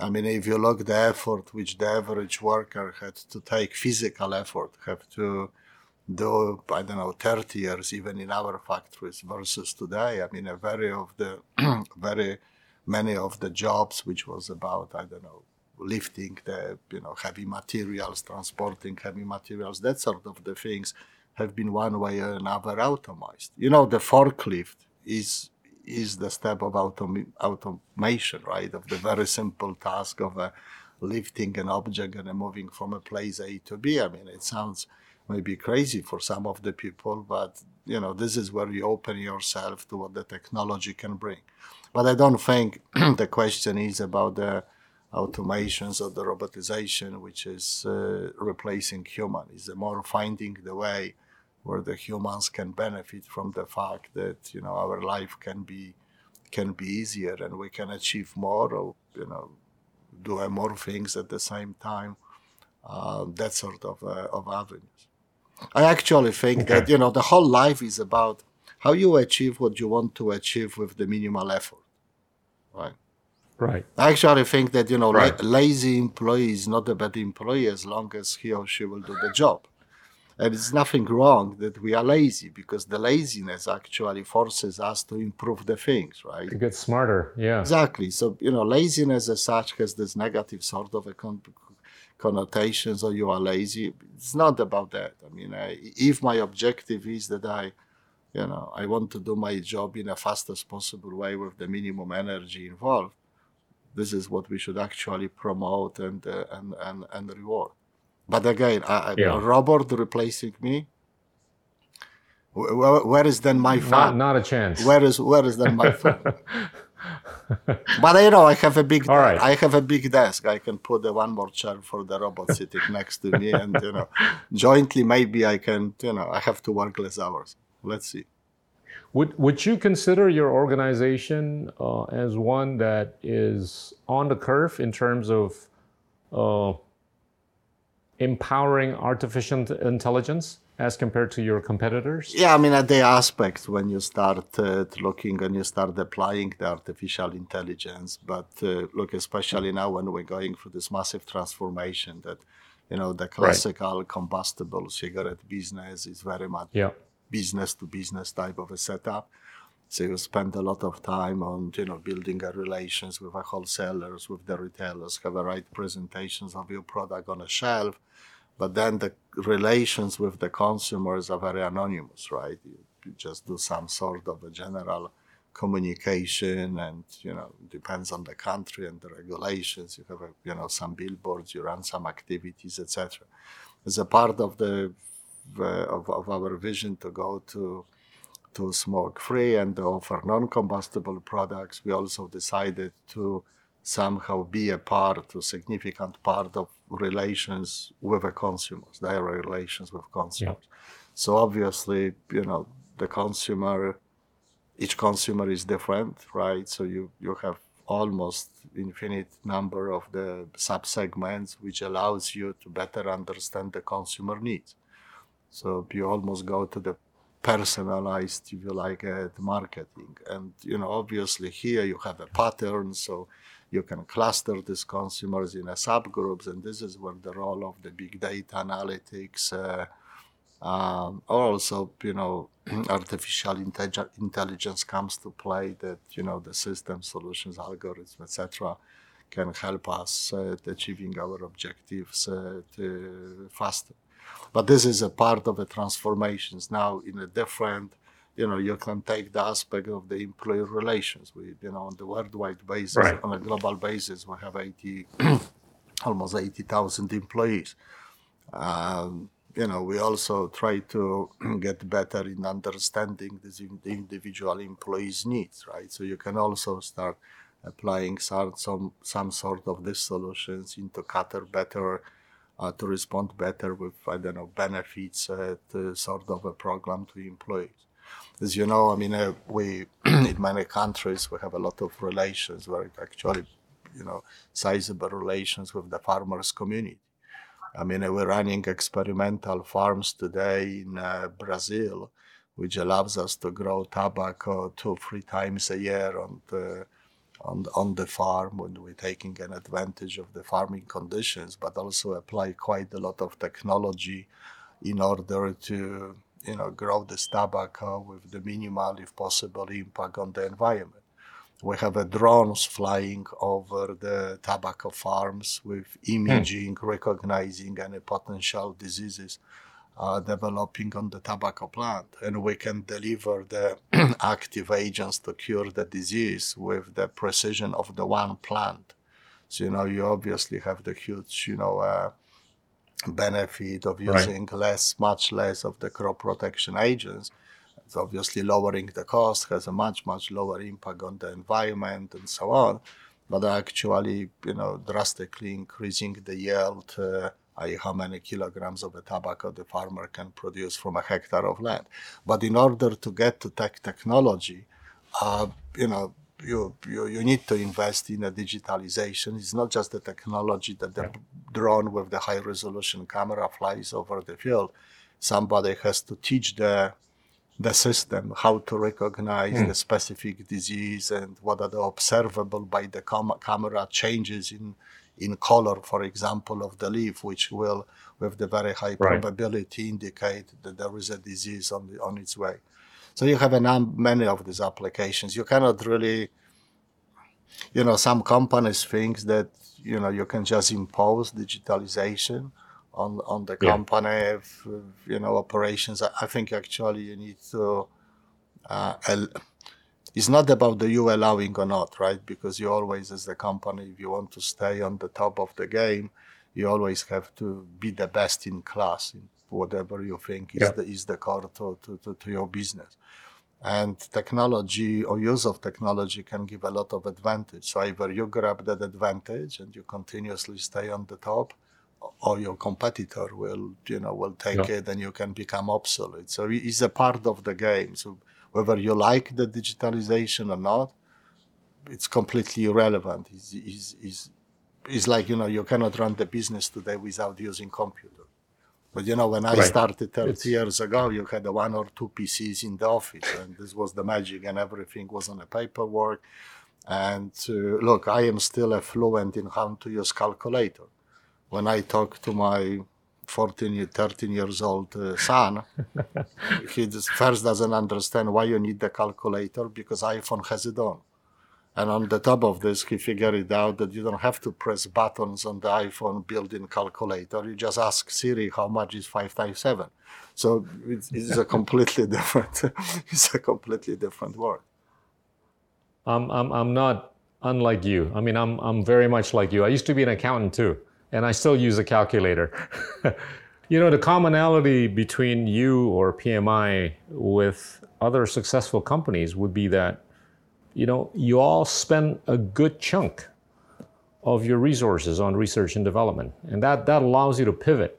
I mean, if you look the effort which the average worker had to take, physical effort, have to do, I don't know, 30 years, even in our factories versus today. I mean, a very of the very many of the jobs, which was about, I don't know, lifting the, you know, heavy materials, transporting heavy materials, that sort of the things have been one way or another automated. You know, the forklift is is the step of autom- automation, right? Of the very simple task of uh, lifting an object and moving from a place A to B. I mean, it sounds maybe crazy for some of the people, but you know, this is where you open yourself to what the technology can bring. But I don't think the question is about the automations or the robotization, which is uh, replacing human. It's more finding the way where the humans can benefit from the fact that you know our life can be can be easier and we can achieve more or you know do more things at the same time. Uh, that sort of uh, of avenues. I actually think okay. that you know the whole life is about how you achieve what you want to achieve with the minimal effort. Right. Right. I actually think that you know right. la- lazy employee is not a bad employee as long as he or she will do the job. And it's nothing wrong that we are lazy because the laziness actually forces us to improve the things, right? To get smarter, yeah. Exactly. So, you know, laziness as such has this negative sort of a con- connotations or you are lazy. It's not about that. I mean, I, if my objective is that I you know, I want to do my job in a fastest possible way with the minimum energy involved. This is what we should actually promote and uh, and, and and reward. But again, I, yeah. a robot replacing me. Where, where is then my fun? Not, not a chance. Where is where is then my fun? but you know, I have a big. All right. I have a big desk. I can put the one more chair for the robot sitting next to me, and you know, jointly maybe I can. You know, I have to work less hours. Let's see. Would, would you consider your organization uh, as one that is on the curve in terms of uh, empowering artificial intelligence as compared to your competitors? Yeah, I mean, at the aspect when you start uh, looking and you start applying the artificial intelligence, but uh, look, especially now when we're going through this massive transformation that, you know, the classical right. combustible cigarette business is very much yeah business to business type of a setup. So you spend a lot of time on, you know, building relations with the wholesalers, with the retailers, have the right presentations of your product on a shelf. But then the relations with the consumers are very anonymous, right? You, you just do some sort of a general communication and you know depends on the country and the regulations you have a, you know some billboards you run some activities etc as a part of the Uh, of, of our vision to go to to smoke free and offer non-combustible products we also decided to somehow be a part a significant part of relations with the consumers their relations with consumers yeah. so obviously you know the consumer each consumer is different, right? So you, you have almost infinite number of the subsegments, which allows you to better understand the consumer needs. So you almost go to the personalized, if you like, uh, marketing. And, you know, obviously here you have a pattern, so you can cluster these consumers in a subgroups, and this is where the role of the big data analytics, uh, um, also, you know, artificial intelligence comes to play. That you know, the system solutions, algorithms, etc., can help us uh, achieving our objectives uh, faster. But this is a part of the transformations now in a different. You know, you can take the aspect of the employee relations. We, you know, on the worldwide basis, right. on a global basis, we have 80, almost 80,000 employees. Um, you know, we also try to get better in understanding the individual employees' needs, right? So you can also start applying some some, some sort of these solutions into Qatar better uh, to respond better with I don't know benefits, uh, sort of a program to employees. As you know, I mean, uh, we in many countries we have a lot of relations, where actually, you know, sizable relations with the farmers community I mean, we're running experimental farms today in uh, Brazil, which allows us to grow tobacco two, three times a year on the on, on the farm when we're taking an advantage of the farming conditions, but also apply quite a lot of technology in order to you know grow this tobacco with the minimal, if possible, impact on the environment. We have a drones flying over the tobacco farms with imaging, mm. recognizing any potential diseases uh, developing on the tobacco plant. And we can deliver the active agents to cure the disease with the precision of the one plant. So, you know, you obviously have the huge, you know, uh, benefit of using right. less, much less of the crop protection agents it's obviously lowering the cost, has a much, much lower impact on the environment and so on, but actually, you know, drastically increasing the yield, uh, i.e. how many kilograms of the tobacco the farmer can produce from a hectare of land. But in order to get to tech technology, uh, you know, you, you, you need to invest in a digitalization. It's not just the technology that the drone with the high resolution camera flies over the field. Somebody has to teach the the system, how to recognize mm. the specific disease and what are the observable by the com- camera changes in, in color, for example, of the leaf, which will, with the very high right. probability, indicate that there is a disease on, the, on its way. So you have a num- many of these applications. You cannot really, you know, some companies think that, you know, you can just impose digitalization on on the yeah. company, you know, operations. I think actually you need to. Uh, it's not about the you allowing or not, right? Because you always, as the company, if you want to stay on the top of the game, you always have to be the best in class in whatever you think is yeah. the is the core to, to, to, to your business and technology or use of technology can give a lot of advantage. So either you grab that advantage and you continuously stay on the top, or your competitor will you know will take yeah. it and you can become obsolete so it's a part of the game so whether you like the digitalization or not it's completely irrelevant. It's, it's, it's, it's like you know you cannot run the business today without using computer. But you know when i right. started 30 it's... years ago you had one or two pcs in the office and this was the magic and everything was on a paperwork. And uh, look i am still fluent in how to use calculator. When I talk to my 14, 13 years old uh, son, he first doesn't understand why you need the calculator because iPhone has it on. And on the top of this, he figured it out that you don't have to press buttons on the iPhone built-in calculator. You just ask Siri how much is five times seven. So it's, it's a completely different, it's a completely different world. I'm, I'm, I'm not unlike you. I mean, I'm, I'm very much like you. I used to be an accountant too, and I still use a calculator. you know, the commonality between you or PMI with other successful companies would be that, you know, you all spend a good chunk of your resources on research and development. And that, that allows you to pivot,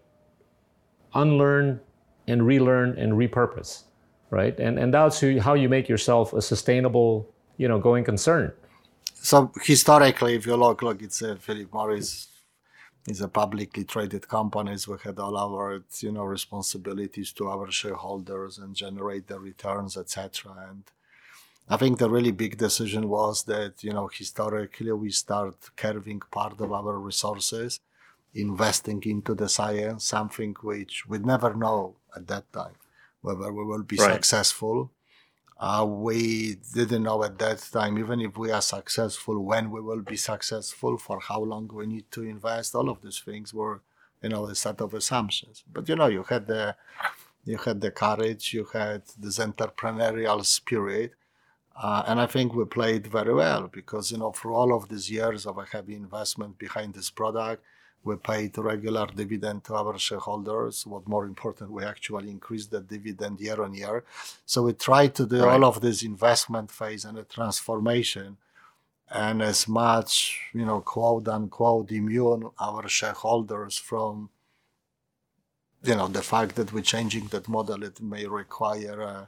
unlearn and relearn and repurpose, right? And, and that's how you make yourself a sustainable, you know, going concern. So historically, if you look, look, it's a Philip Morris is a publicly traded companies. We had all our, you know, responsibilities to our shareholders and generate the returns, etc. And I think the really big decision was that, you know, historically we start carving part of our resources, investing into the science, something which we'd never know at that time whether we will be right. successful. Uh, we didn't know at that time, even if we are successful, when we will be successful, for how long we need to invest. All of these things were, you know, a set of assumptions. But you know, you had the, you had the courage, you had this entrepreneurial spirit, uh, and I think we played very well because, you know, for all of these years of a heavy investment behind this product, we paid regular dividend to our shareholders. What more important, we actually increased the dividend year on year. So we tried to do right. all of this investment phase and a transformation and as much, you know, quote unquote, immune our shareholders from, you know, the fact that we're changing that model. It may require uh,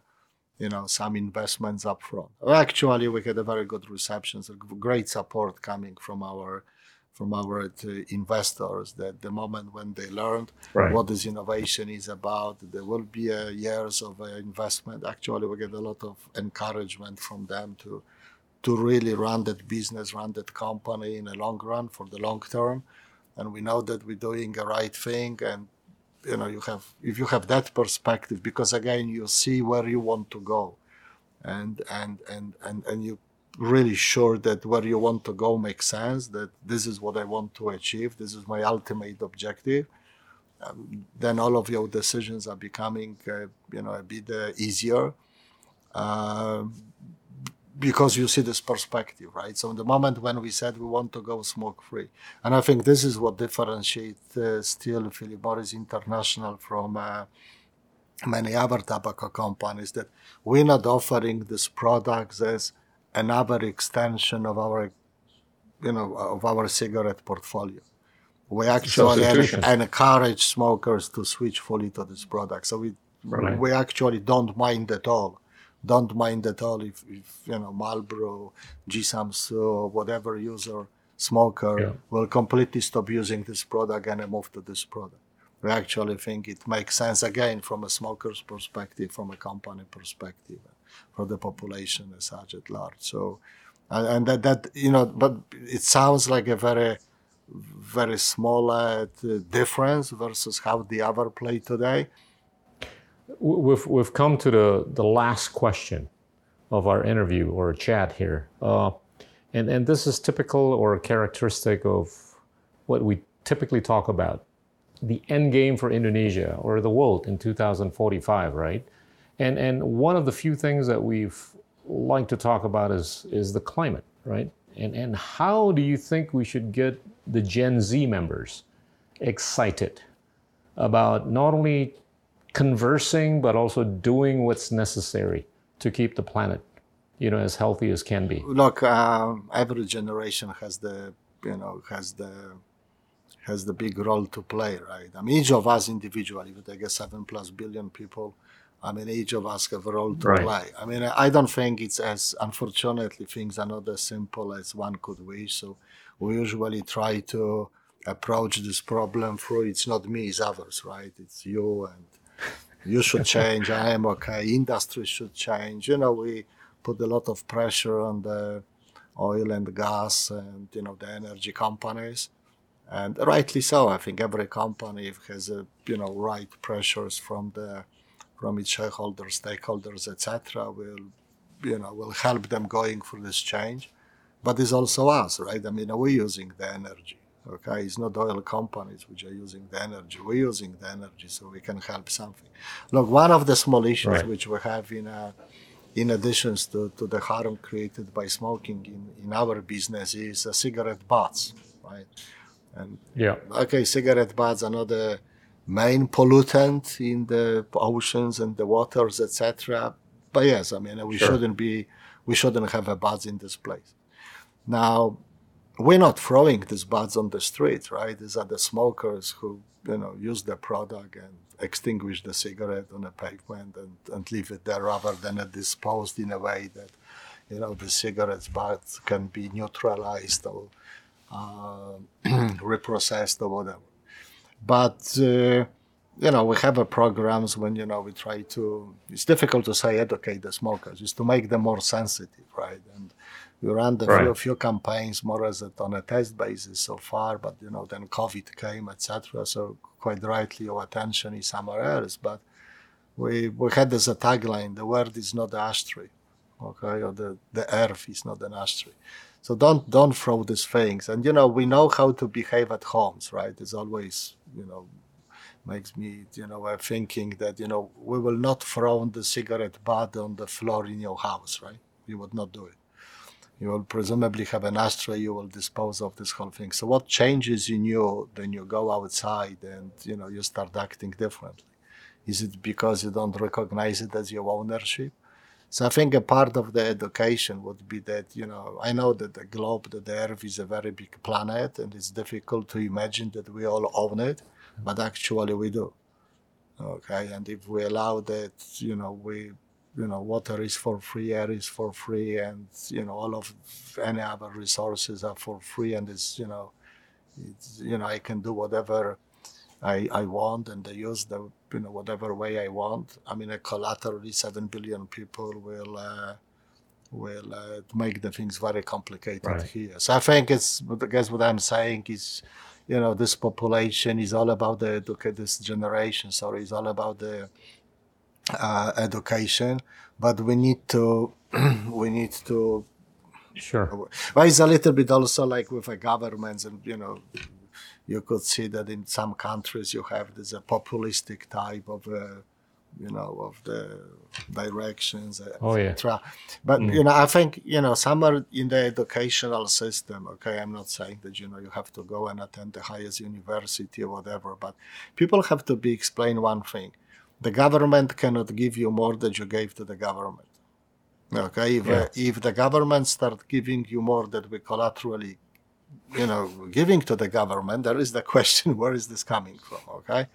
you know some investments up front. Actually, we had a very good reception, so great support coming from our from our uh, investors. That the moment when they learned right. what this innovation is about, there will be uh, years of uh, investment. Actually, we get a lot of encouragement from them to to really run that business, run that company in the long run for the long term. And we know that we're doing the right thing and you know you have if you have that perspective because again you see where you want to go and and and and, and you really sure that where you want to go makes sense that this is what i want to achieve this is my ultimate objective um, then all of your decisions are becoming uh, you know a bit uh, easier uh, because you see this perspective, right? So, in the moment when we said we want to go smoke free, and I think this is what differentiates uh, still Philip Morris International from uh, many other tobacco companies that we're not offering these products as another extension of our, you know, of our cigarette portfolio. We actually encourage smokers to switch fully to this product. So we right. we actually don't mind at all don't mind at all if, if you know Marlboro, GSAMS, or whatever user smoker yeah. will completely stop using this product and move to this product. We actually think it makes sense again from a smoker's perspective, from a company perspective, for the population as such at large. So, and that, that you know, but it sounds like a very, very small uh, difference versus how the other play today we've, we've come to the, the last question of our interview or chat here. Uh, and, and this is typical or characteristic of what we typically talk about the end game for Indonesia or the world in 2045, right? And, and one of the few things that we've like to talk about is, is the climate, right? And, and how do you think we should get the Gen Z members excited about not only conversing, but also doing what's necessary to keep the planet, you know, as healthy as can be. Look, um, every generation has the, you know, has the has the big role to play, right? I mean, each of us individually, we take a seven plus billion people. I mean, each of us have a role to right. play. I mean, I don't think it's as, unfortunately, things are not as simple as one could wish. So we usually try to approach this problem through it's not me, it's others, right? It's you and you should change. I am okay. Industry should change. You know, we put a lot of pressure on the oil and gas and you know the energy companies, and rightly so. I think every company has a you know right pressures from the from its shareholders, stakeholders, etc. Will you know will help them going through this change, but it's also us, right? I mean, we're using the energy Okay, it's not oil companies which are using the energy. We're using the energy so we can help something. Look, one of the small issues right. which we have in uh, in addition to, to the harm created by smoking in, in our business, is uh, cigarette butts, right? And Yeah. okay, cigarette butts are not the main pollutant in the oceans and the waters, etc. But yes, I mean we Sure. shouldn't be, we shouldn't have a buds in this place. Now, we're not throwing these buds on the street, right? These are the smokers who, you know, use the product and extinguish the cigarette on the pavement and, and leave it there rather than it disposed in a way that, you know, the cigarette butts can be neutralized or uh, reprocessed or whatever. But, uh, you know, we have a programs when, you know, we try to, it's difficult to say educate the smokers, is to make them more sensitive, right? And we ran the few, Right. few campaigns more as a, on a test basis so far, but, you know, then COVID came, etc. So quite rightly, your attention is somewhere else. But we, we had as a tagline, the world is not the ashtray, okay? Or the, the earth is not an ashtray. So don't don't throw these things. And you know, we know how to behave at homes, right? It's always, you know, makes me, you know, thinking that, you know, we will not throw the cigarette butt on the floor in your house, right? We would not do it. You will presumably have an ashtray, you will dispose of this whole thing. So what changes in you when you go outside and, you know, you start acting differently? Is it because you don't recognize it as your ownership? So I think a part of the education would be that, you know, I know that the globe, that the Earth is a very big planet and it's difficult to imagine that we all own it, mm-hmm. but actually we do. Okay, and if we allow that, you know, we, you know, water is for free, air is for free, and, you know, all of any other resources are for free, and it's, you know, it's, you know, I can do whatever I, I want and they use the you know whatever way I want. I mean, collaterally, seven billion people will uh, will uh, make the things very complicated Right. here. So I think it's I guess what I'm saying is, you know, this population is all about the educate this generation. Sorry, is all about the uh, education, but we need to we need to Sure. well, it's a little bit also like with the governments, and you know, you could see that in some countries you have this a populistic type of, uh, you know, of the directions, Oh, yeah. etc. But you know, I think you know, somewhere in the educational system. Okay, I'm not saying that you know you have to go and attend the highest university or whatever, but people have to be explained one thing: the government cannot give you more than you gave to the government. Okay, if, Yeah. uh, if the government start giving you more that we collaterally, you know, giving to the government, there is the question, where is this coming from? Okay,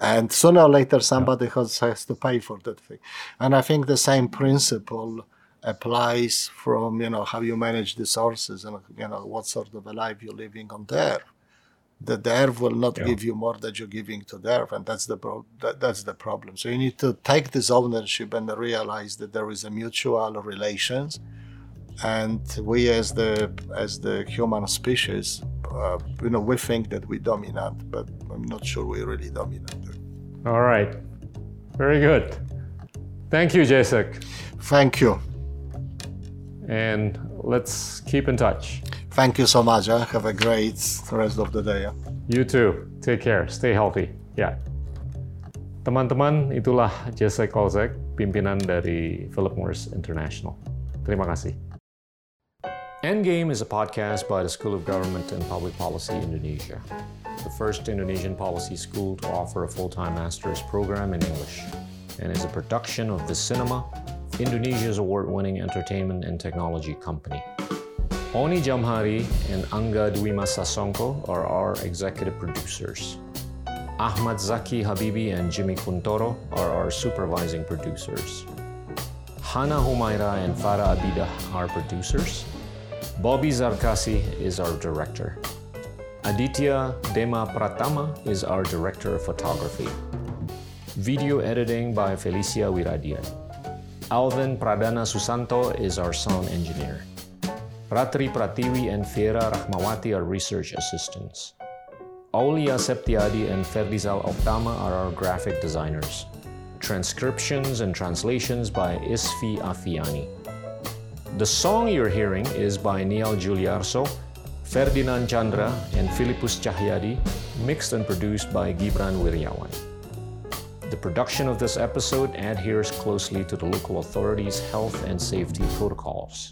and sooner or later somebody has, has to pay for that thing, and I think the same principle applies from you know how you manage the sources and you know what sort of a life you're living on there. The the earth will not Yeah. give you more than you're giving to the earth, and that's the pro- that, that's the problem. So you need to take this ownership and realize that there is a mutual relations, and we as the as the human species, uh, you know, we think that we dominant, but I'm not sure we're really dominant. All right. Very good. Thank you, Jacek. Thank you, And let's keep in touch. thank you so much. Huh? Have a great rest of the day. huh? You too. Take care. Stay healthy. yeah Teman-teman, itulah Jacek Olczak, pimpinan dari Philip Morris International. Terima kasih. Endgame is a podcast by the School of Government and Public Policy Indonesia, the first Indonesian policy school to offer a full-time master's program in English, and is a production of Visinema, Indonesia's award-winning entertainment and technology company. Oni Jamhari and Angga Dwimas Sasongko are our executive producers. Ahmad Zaki Habibi and Jimmy Kuntoro are our supervising producers. Hana Humaira and Farah Abidah are producers. Bobby Zarkasi is our director. Aditya Dema Pratama is our director of photography. Video editing by Felicia Wiradian. Alvin Pradana Susanto is our sound engineer. Ratri Pratiwi and Fiera Rahmawati are research assistants. Aulia Septiadi and Ferdizal Optama are our graphic designers. Transcriptions and translations by Isfi Afiani. The song you're hearing is by Neil Giuliarso, Ferdinand Chandra, and Philippus Cahyadi, mixed and produced by Gibran Wiryawan. The production of this episode adheres closely to the local authorities' health and safety protocols.